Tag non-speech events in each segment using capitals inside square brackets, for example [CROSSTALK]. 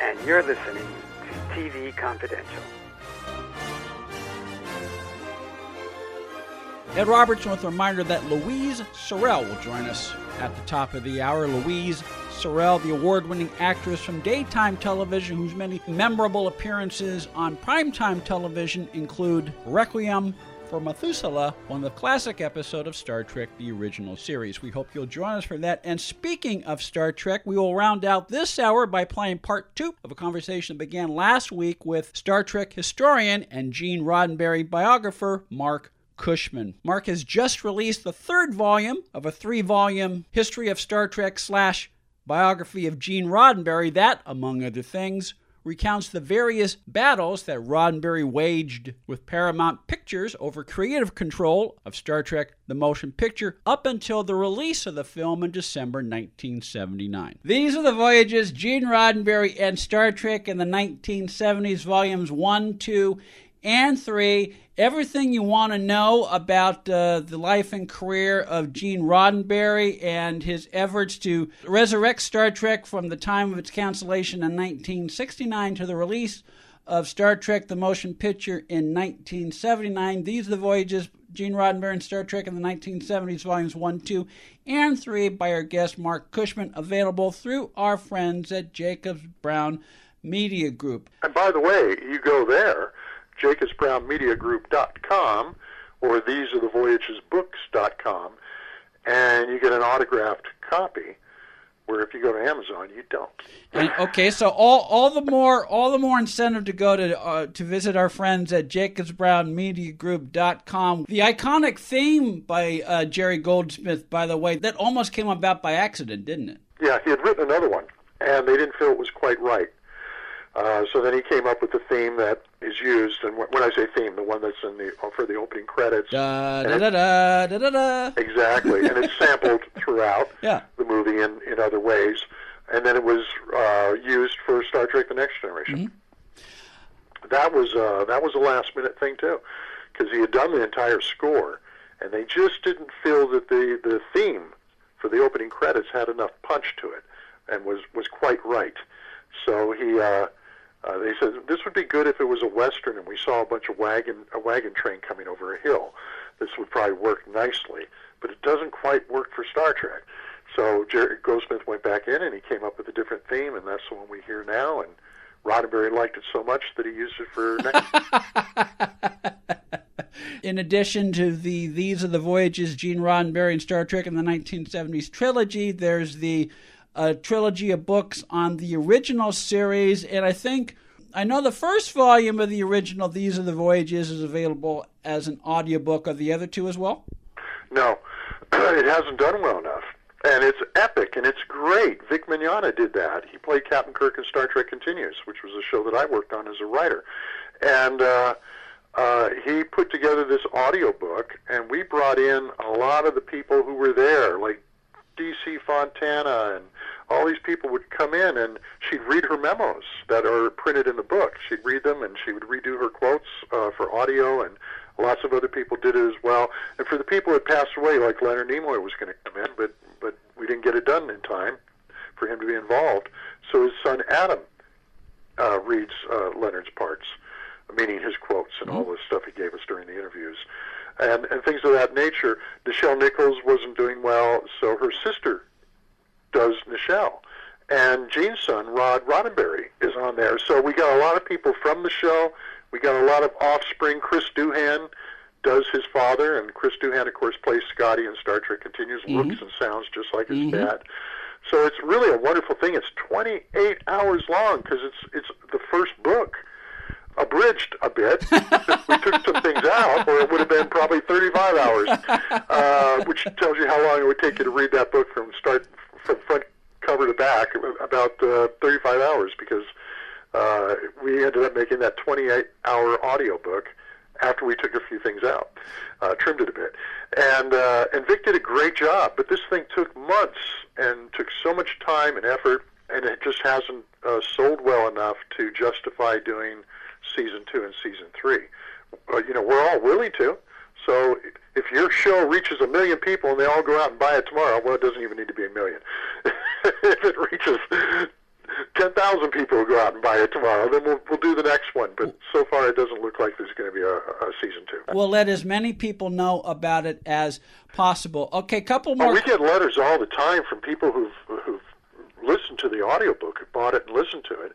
and you're listening to TV Confidential. Ed Robertson with a reminder that Louise Sorel will join us at the top of the hour. Louise Sorel, the award winning actress from daytime television, whose many memorable appearances on primetime television include Requiem for Methuselah on the classic episode of Star Trek The Original Series. We hope you'll join us for that. And speaking of Star Trek, we will round out this hour by playing part two of a conversation that began last week with Star Trek historian and Gene Roddenberry biographer Marc Cushman. Marc has just released the third volume of a three volume history of Star Trek slash biography of Gene Roddenberry that, among other things, recounts the various battles that Roddenberry waged with Paramount Pictures over creative control of Star Trek the Motion Picture up until the release of the film in December 1979. These are the voyages Gene Roddenberry and Star Trek in the 1970s, volumes 1, 2, and 3 everything you want to know about uh, the life and career of Gene Roddenberry and his efforts to resurrect Star Trek from the time of its cancellation in 1969 to the release of Star Trek the Motion Picture in 1979. These are the voyages Gene Roddenberry and Star Trek in the 1970s, volumes 1, 2, and 3 by our guest Marc Cushman, available through our friends at Jacobs Brown Media Group. And by the way, you go there jacobsbrownmediagroup.com or these are the voyagesbooks.com and you get an autographed copy where if you go to Amazon you don't. And, okay, so all all the more all the more incentive to go to uh, to visit our friends at jacobsbrownmediagroup.com. The iconic theme by uh, Jerry Goldsmith by the way that almost came about by accident, didn't it? Yeah, he had written another one and they didn't feel it was quite right. Uh, so then he came up with the theme that is used, and when I say theme, the one that's in the for the opening credits. Da, da, da, da, da, da, da. Exactly, and it's sampled [LAUGHS] throughout yeah. the movie in, in other ways, and then it was uh, used for Star Trek: The Next Generation. Mm-hmm. That was uh, that was a last minute thing too, because he had done the entire score, and they just didn't feel that the the theme for the opening credits had enough punch to it, and was was quite right. So he. Uh, uh, they said this would be good if it was a western and we saw a bunch of wagon a wagon train coming over a hill. This would probably work nicely, but it doesn't quite work for Star Trek. So Jerry Goldsmith went back in and he came up with a different theme, and that's the one we hear now. And Roddenberry liked it so much that he used it for next. [LAUGHS] in addition to the These Are the Voyages, Gene Roddenberry and Star Trek in the 1970s trilogy, there's the a trilogy of books on the original series, and I think I know the first volume of the original These Are the Voyages is available as an audiobook. Are the other two as well? No, [CLEARS THROAT] it hasn't done well enough. And it's epic and it's great. Vic Mignogna did that. He played Captain Kirk in Star Trek Continues, which was a show that I worked on as a writer. And uh, uh, he put together this audiobook, and we brought in a lot of the people who were there, like D.C. Fontana and all these people would come in and she'd read her memos that are printed in the book. She'd read them and she would redo her quotes uh, for audio, and lots of other people did it as well. And for the people that passed away, like Leonard Nimoy was going to come in, but but we didn't get it done in time for him to be involved. So his son Adam uh, reads uh, Leonard's parts, meaning his quotes and all the stuff he gave us during the interviews. And, and things of that nature. Nichelle Nichols wasn't doing well, so her sister does Nichelle. And Gene's son, Rod Roddenberry, is on there. So we got a lot of people from the show. We got a lot of offspring. Chris Doohan does his father, and Chris Doohan, of course, plays Scotty in Star Trek Continues, Mhm. looks and sounds just like his Mhm. dad. So it's really a wonderful thing. It's 28 hours long because it's it's the first book, abridged a bit. [LAUGHS] we took some things out, or it would have been probably 35 hours, uh, which tells you how long it would take you to read that book from start from front cover to back, about uh, 35 hours because uh, we ended up making that 28-hour audio book after we took a few things out, uh, trimmed it a bit, and uh, and Vic did a great job. But this thing took months and took so much time and effort, and it just hasn't uh, sold well enough to justify doing season two and season three. Uh, you know, we're all willing to. So if your show reaches a million people and they all go out and buy it tomorrow, well, it doesn't even need to be a million. [LAUGHS] if it reaches 10,000 people who go out and buy it tomorrow, then we'll, we'll do the next one. But so far, it doesn't look like there's going to be a, a season two. We'll let as many people know about it as possible. Okay, couple more. Oh, we get letters all the time from people who've, who've listened to the audiobook, who bought it and listened to it.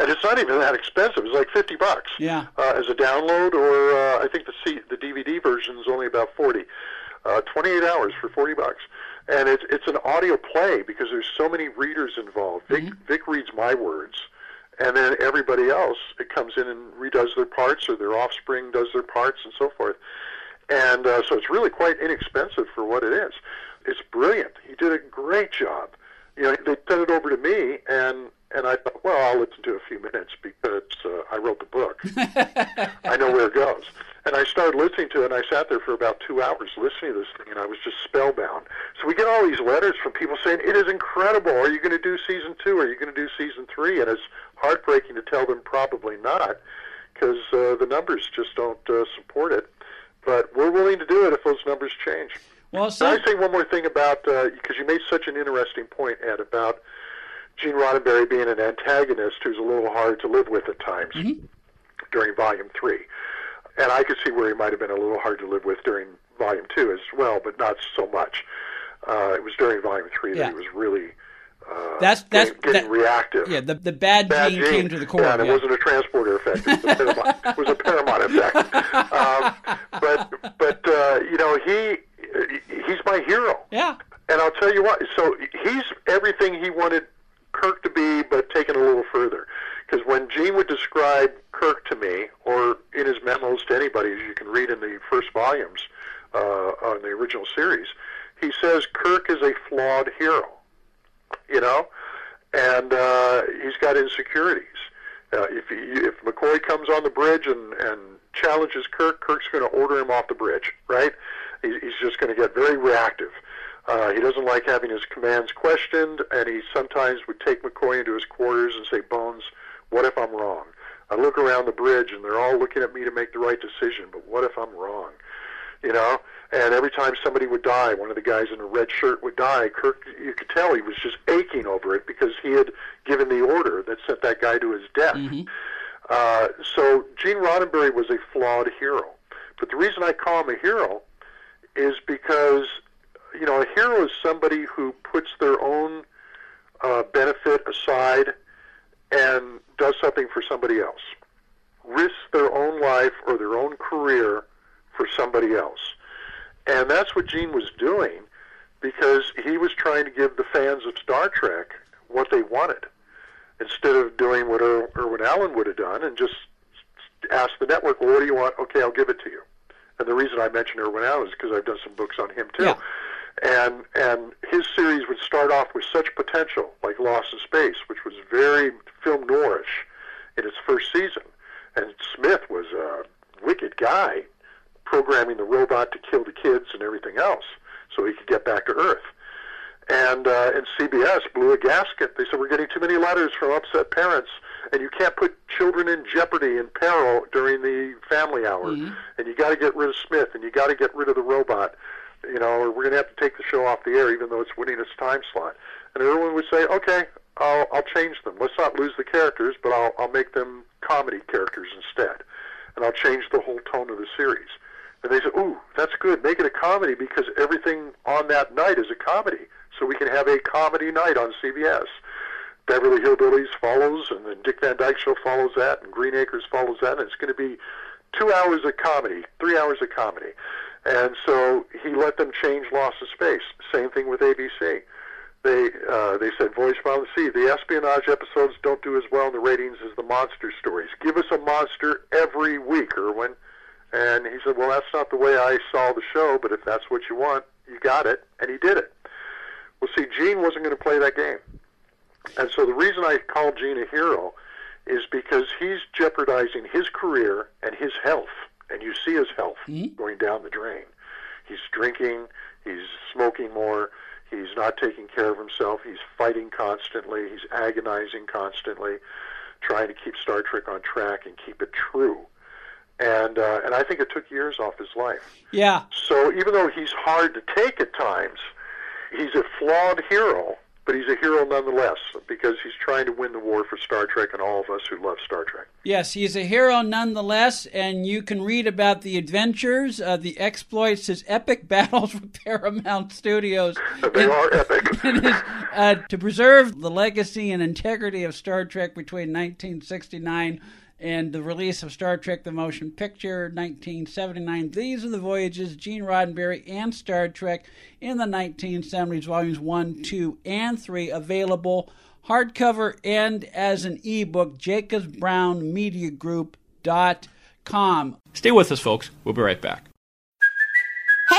And it's not even that expensive. It's like 50 bucks Yeah. uh, as a download, or uh, I think the C- the DVD version is only about 40. Uh, 28 hours for 40 bucks, and it's it's an audio play because there's so many readers involved. Vic Vic reads my words, and then everybody else it comes in and redoes their parts, or their offspring does their parts, and so forth. And uh, so it's really quite inexpensive for what it is. It's brilliant. He did a great job. You know, they sent it over to me, and and I thought, well, I'll listen to a few minutes because uh, I wrote the book. [LAUGHS] I know where it goes. And I started listening to it, and I sat there for about two hours listening to this thing, and I was just spellbound. So we get all these letters from people saying, it is incredible. Are you going to do season two? Are you going to do season three? And it's heartbreaking to tell them probably not, because uh, the numbers just don't uh, support it. But we're willing to do it if those numbers change. well, Can so, I say one more thing about because you made such an interesting point, Ed, about Gene Roddenberry being an antagonist who's a little hard to live with at times during Volume Three, and I could see where he might have been a little hard to live with during Volume Two as well, but not so much. Uh, it was during Volume Three Yeah. that he was really uh, That's- that's- getting, getting that- reactive. yeah, the, the bad, Bad gene, gene. came to the core. Yeah, and it yeah. wasn't a transporter effect. It was a Paramount, it was a Paramount effect. [LAUGHS] Um, but but uh, you know he he's my hero. Yeah. And I'll tell you what. So he's everything he wanted Kirk to be, but taken a little further. Because when Gene would describe Kirk to me, or in his memos to anybody, as you can read in the first volumes uh, on the original series, he says Kirk is a flawed hero. You know, and uh, he's got insecurities. Uh, if he, if McCoy comes on the bridge and and challenges Kirk, Kirk's going to order him off the bridge, right? He, he's just going to get very reactive. Uh, he doesn't like having his commands questioned, and he sometimes would take McCoy into his quarters and say, "Bones, what if I'm wrong? I look around the bridge and they're all looking at me to make the right decision, but what if I'm wrong?" You know. And every time somebody would die, one of the guys in a red shirt would die. Kirk, you could tell he was just aching over it because he had given the order that sent that guy to his death. Uh, so Gene Roddenberry was a flawed hero. But the reason I call him a hero is because, you know, a hero is somebody who puts their own uh, benefit aside and does something for somebody else, risks their own life or their own career for somebody else. And that's what Gene was doing because he was trying to give the fans of Star Trek what they wanted instead of doing what Ir- Irwin Allen would have done and just ask the network, well, what do you want? Okay, I'll give it to you. And the reason I mention Irwin Allen is because I've done some books on him too. Yeah. And and his series would start off with such potential, like Lost in Space, which was very film noirish in its first season. And Smith was a wicked guy, programming the robot to kill the kids and everything else, so he could get back to Earth. And uh, and CBS blew a gasket. They said we're getting too many letters from upset parents, and you can't put children in jeopardy and peril during the family hour. And you got to get rid of Smith, and you got to get rid of the robot. You know, we're going to have to take the show off the air, even though it's winning its time slot. And Irwin would say, "Okay, I'll I'll change them. Let's not lose the characters, but I'll I'll make them comedy characters instead, and I'll change the whole tone of the series." And they said, "Ooh, that's good. Make it a comedy because everything on that night is a comedy, so we can have a comedy night on CBS." Beverly Hillbillies follows, and then Dick Van Dyke Show follows that, and Green Acres follows that, and it's going to be two hours of comedy, three hours of comedy. And so he let them change Lost in Space. Same thing with ABC. They uh, they said Voyage Beyond the Sea. The espionage episodes don't do as well in the ratings as the monster stories. Give us a monster every week, Irwin. And he said, well, that's not the way I saw the show, but if that's what you want, you got it. And he did it. Well, see, Gene wasn't going to play that game. And so the reason I call Gene a hero is because he's jeopardizing his career and his health. And you see his health going down the drain. He's drinking, he's smoking more, he's not taking care of himself, he's fighting constantly, he's agonizing constantly, trying to keep Star Trek on track and keep it true. And uh, and I think it took years off his life. Yeah. So even though he's hard to take at times, he's a flawed hero, but he's a hero nonetheless because he's trying to win the war for Star Trek and all of us who love Star Trek. Yes, he's a hero nonetheless, and you can read about the adventures, uh, the exploits, his epic [LAUGHS] battles with Paramount Studios. [LAUGHS] They are epic. [LAUGHS] It is, uh, to preserve the legacy and integrity of Star Trek between 1969 and the release of Star Trek the Motion Picture 1979. These are the voyages Gene Roddenberry and Star Trek in the 1970s, volumes 1, 2, and 3, available hardcover and as an ebook, jacobsbrownmediagroup.com. Stay with us, folks. We'll be right back.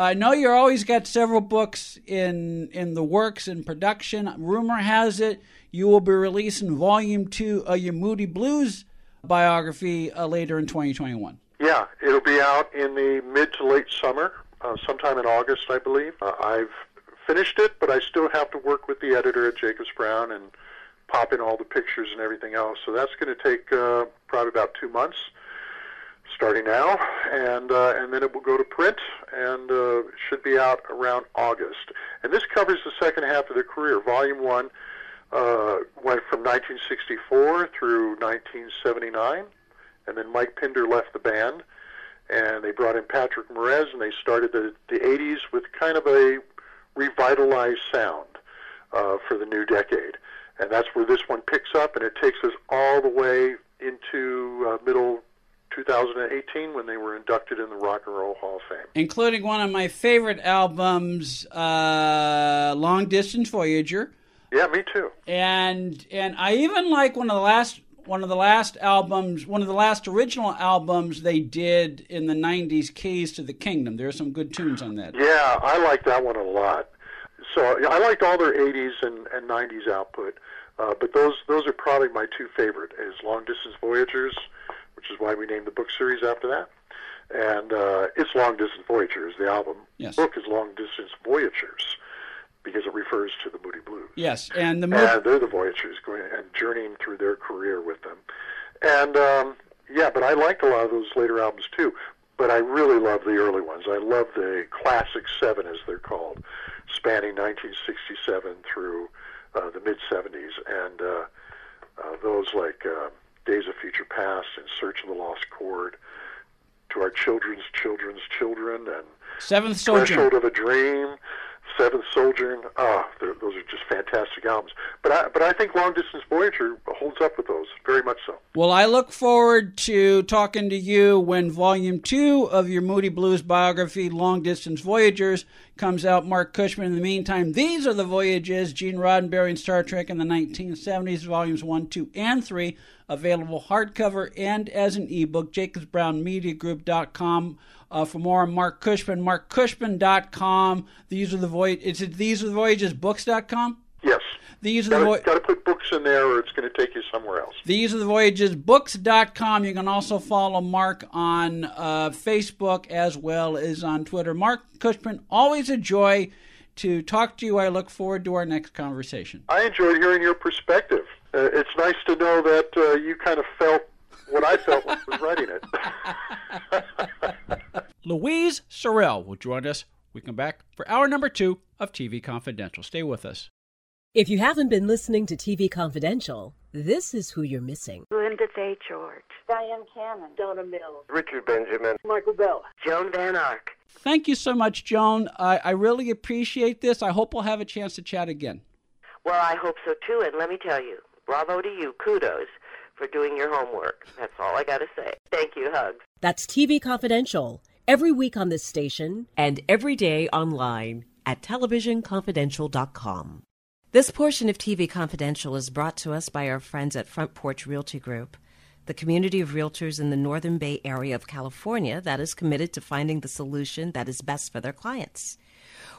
I know you're always got several books in in the works in production. Rumor has it you will be releasing volume two of your Moody Blues biography uh, later in 2021. Yeah, it'll be out in the mid to late summer, uh, sometime in August, I believe. Uh, I've finished it, but I still have to work with the editor at Jacobs Brown and pop in all the pictures and everything else. So that's going to take uh, probably about two months, starting now, and uh, and then it will go to print and uh, should be out around August. And this covers the second half of their career. Volume one uh, went from 1964 through 1979 and then Mike Pinder left the band, and they brought in Patrick Moraz, and they started the the 80s with kind of a revitalized sound uh, for the new decade, and that's where this one picks up, and it takes us all the way into uh, middle 2018 when they were inducted in the Rock and Roll Hall of Fame. including one of my favorite albums, uh, Long Distance Voyager, Yeah, me too. and and I even like one of the last one of the last albums, one of the last original albums they did in the '90s, Keys to the Kingdom. There are some good tunes on that. Yeah, I like that one a lot. So I liked all their 80s and, and 90s output, uh, but those those are probably my two favorite. Is Long Distance Voyagers, which is why we named the book series after that, and uh, it's Long Distance Voyagers. The album Yes. book is Long Distance Voyagers because it refers to the Moody Blues. Yes, and the movie. And they're the Voyagers going and journeying through their career with them. And um, yeah, but I liked a lot of those later albums too. But I really love the early ones. I love the classic seven, as they're called, spanning 1967 through uh, the mid 70s, and uh, uh, those like uh, Days of Future Past In Search of the Lost Chord, to our children's children's children, and Seventh Threshold Sojourn. of a Dream, Seventh Sojourn. Ah, those are just fantastic albums. But I, but I think Long Distance Voyager holds up with those very much so. Well, I look forward to talking to you when Volume 2 of your Moody Blues biography, Long Distance Voyagers, comes out. Marc Cushman. In the meantime, these are the voyages Gene Roddenberry and Star Trek in the 1970s, Volumes 1, 2, and 3, available hardcover and as an ebook, jacobsbrownmediagroup.com. Uh, for more on Marc Cushman, markcushman.com. These are the voy- is it these are the voyages books.com? Yes. These are the Got vo- to, got to put books in there, or it's going to take you somewhere else. These are the voyages books.com. You can also follow Marc on uh, Facebook as well as on Twitter. Marc Cushman, always a joy to talk to you. I look forward to our next conversation. I enjoyed hearing your perspective. Uh, it's nice to know that uh, you kind of felt what I felt when I was writing it. [LAUGHS] Louise Sorel will join us. We come back for hour number two of TV Confidential. Stay with us. If you haven't been listening to TV Confidential, this is who you're missing. Linda Day George. Dyan Cannon. Donna Mills. Richard Benjamin. Michael Bell. Joan Van Ark. Thank you so much, Joan. I, I really appreciate this. I hope we'll have a chance to chat again. Well, I hope so too, and let me tell you, bravo to you, kudos for doing your homework. That's all I got to say. Thank you. Hugs. That's TV Confidential. Every week on this station and every day online at televisionconfidential.com. This portion of TV Confidential is brought to us by our friends at Front Porch Realty Group, the community of realtors in the Northern Bay area of California that is committed to finding the solution that is best for their clients.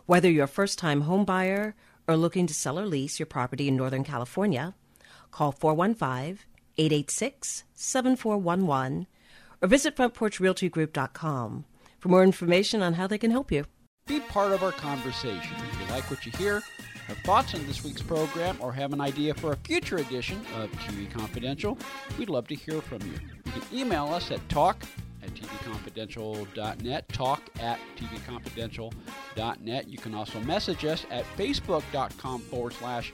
Whether you're a first time homebuyer or looking to sell or lease your property in Northern California, call 415 886 7411 or visit frontporchrealtygroup.com for more information on how they can help you. Be part of our conversation. If you like what you hear, have thoughts on this week's program, or have an idea for a future edition of TV Confidential, we'd love to hear from you. You can email us at talk at tvconfidential.net, talk at tvconfidential.net. You can also message us at facebook.com forward slash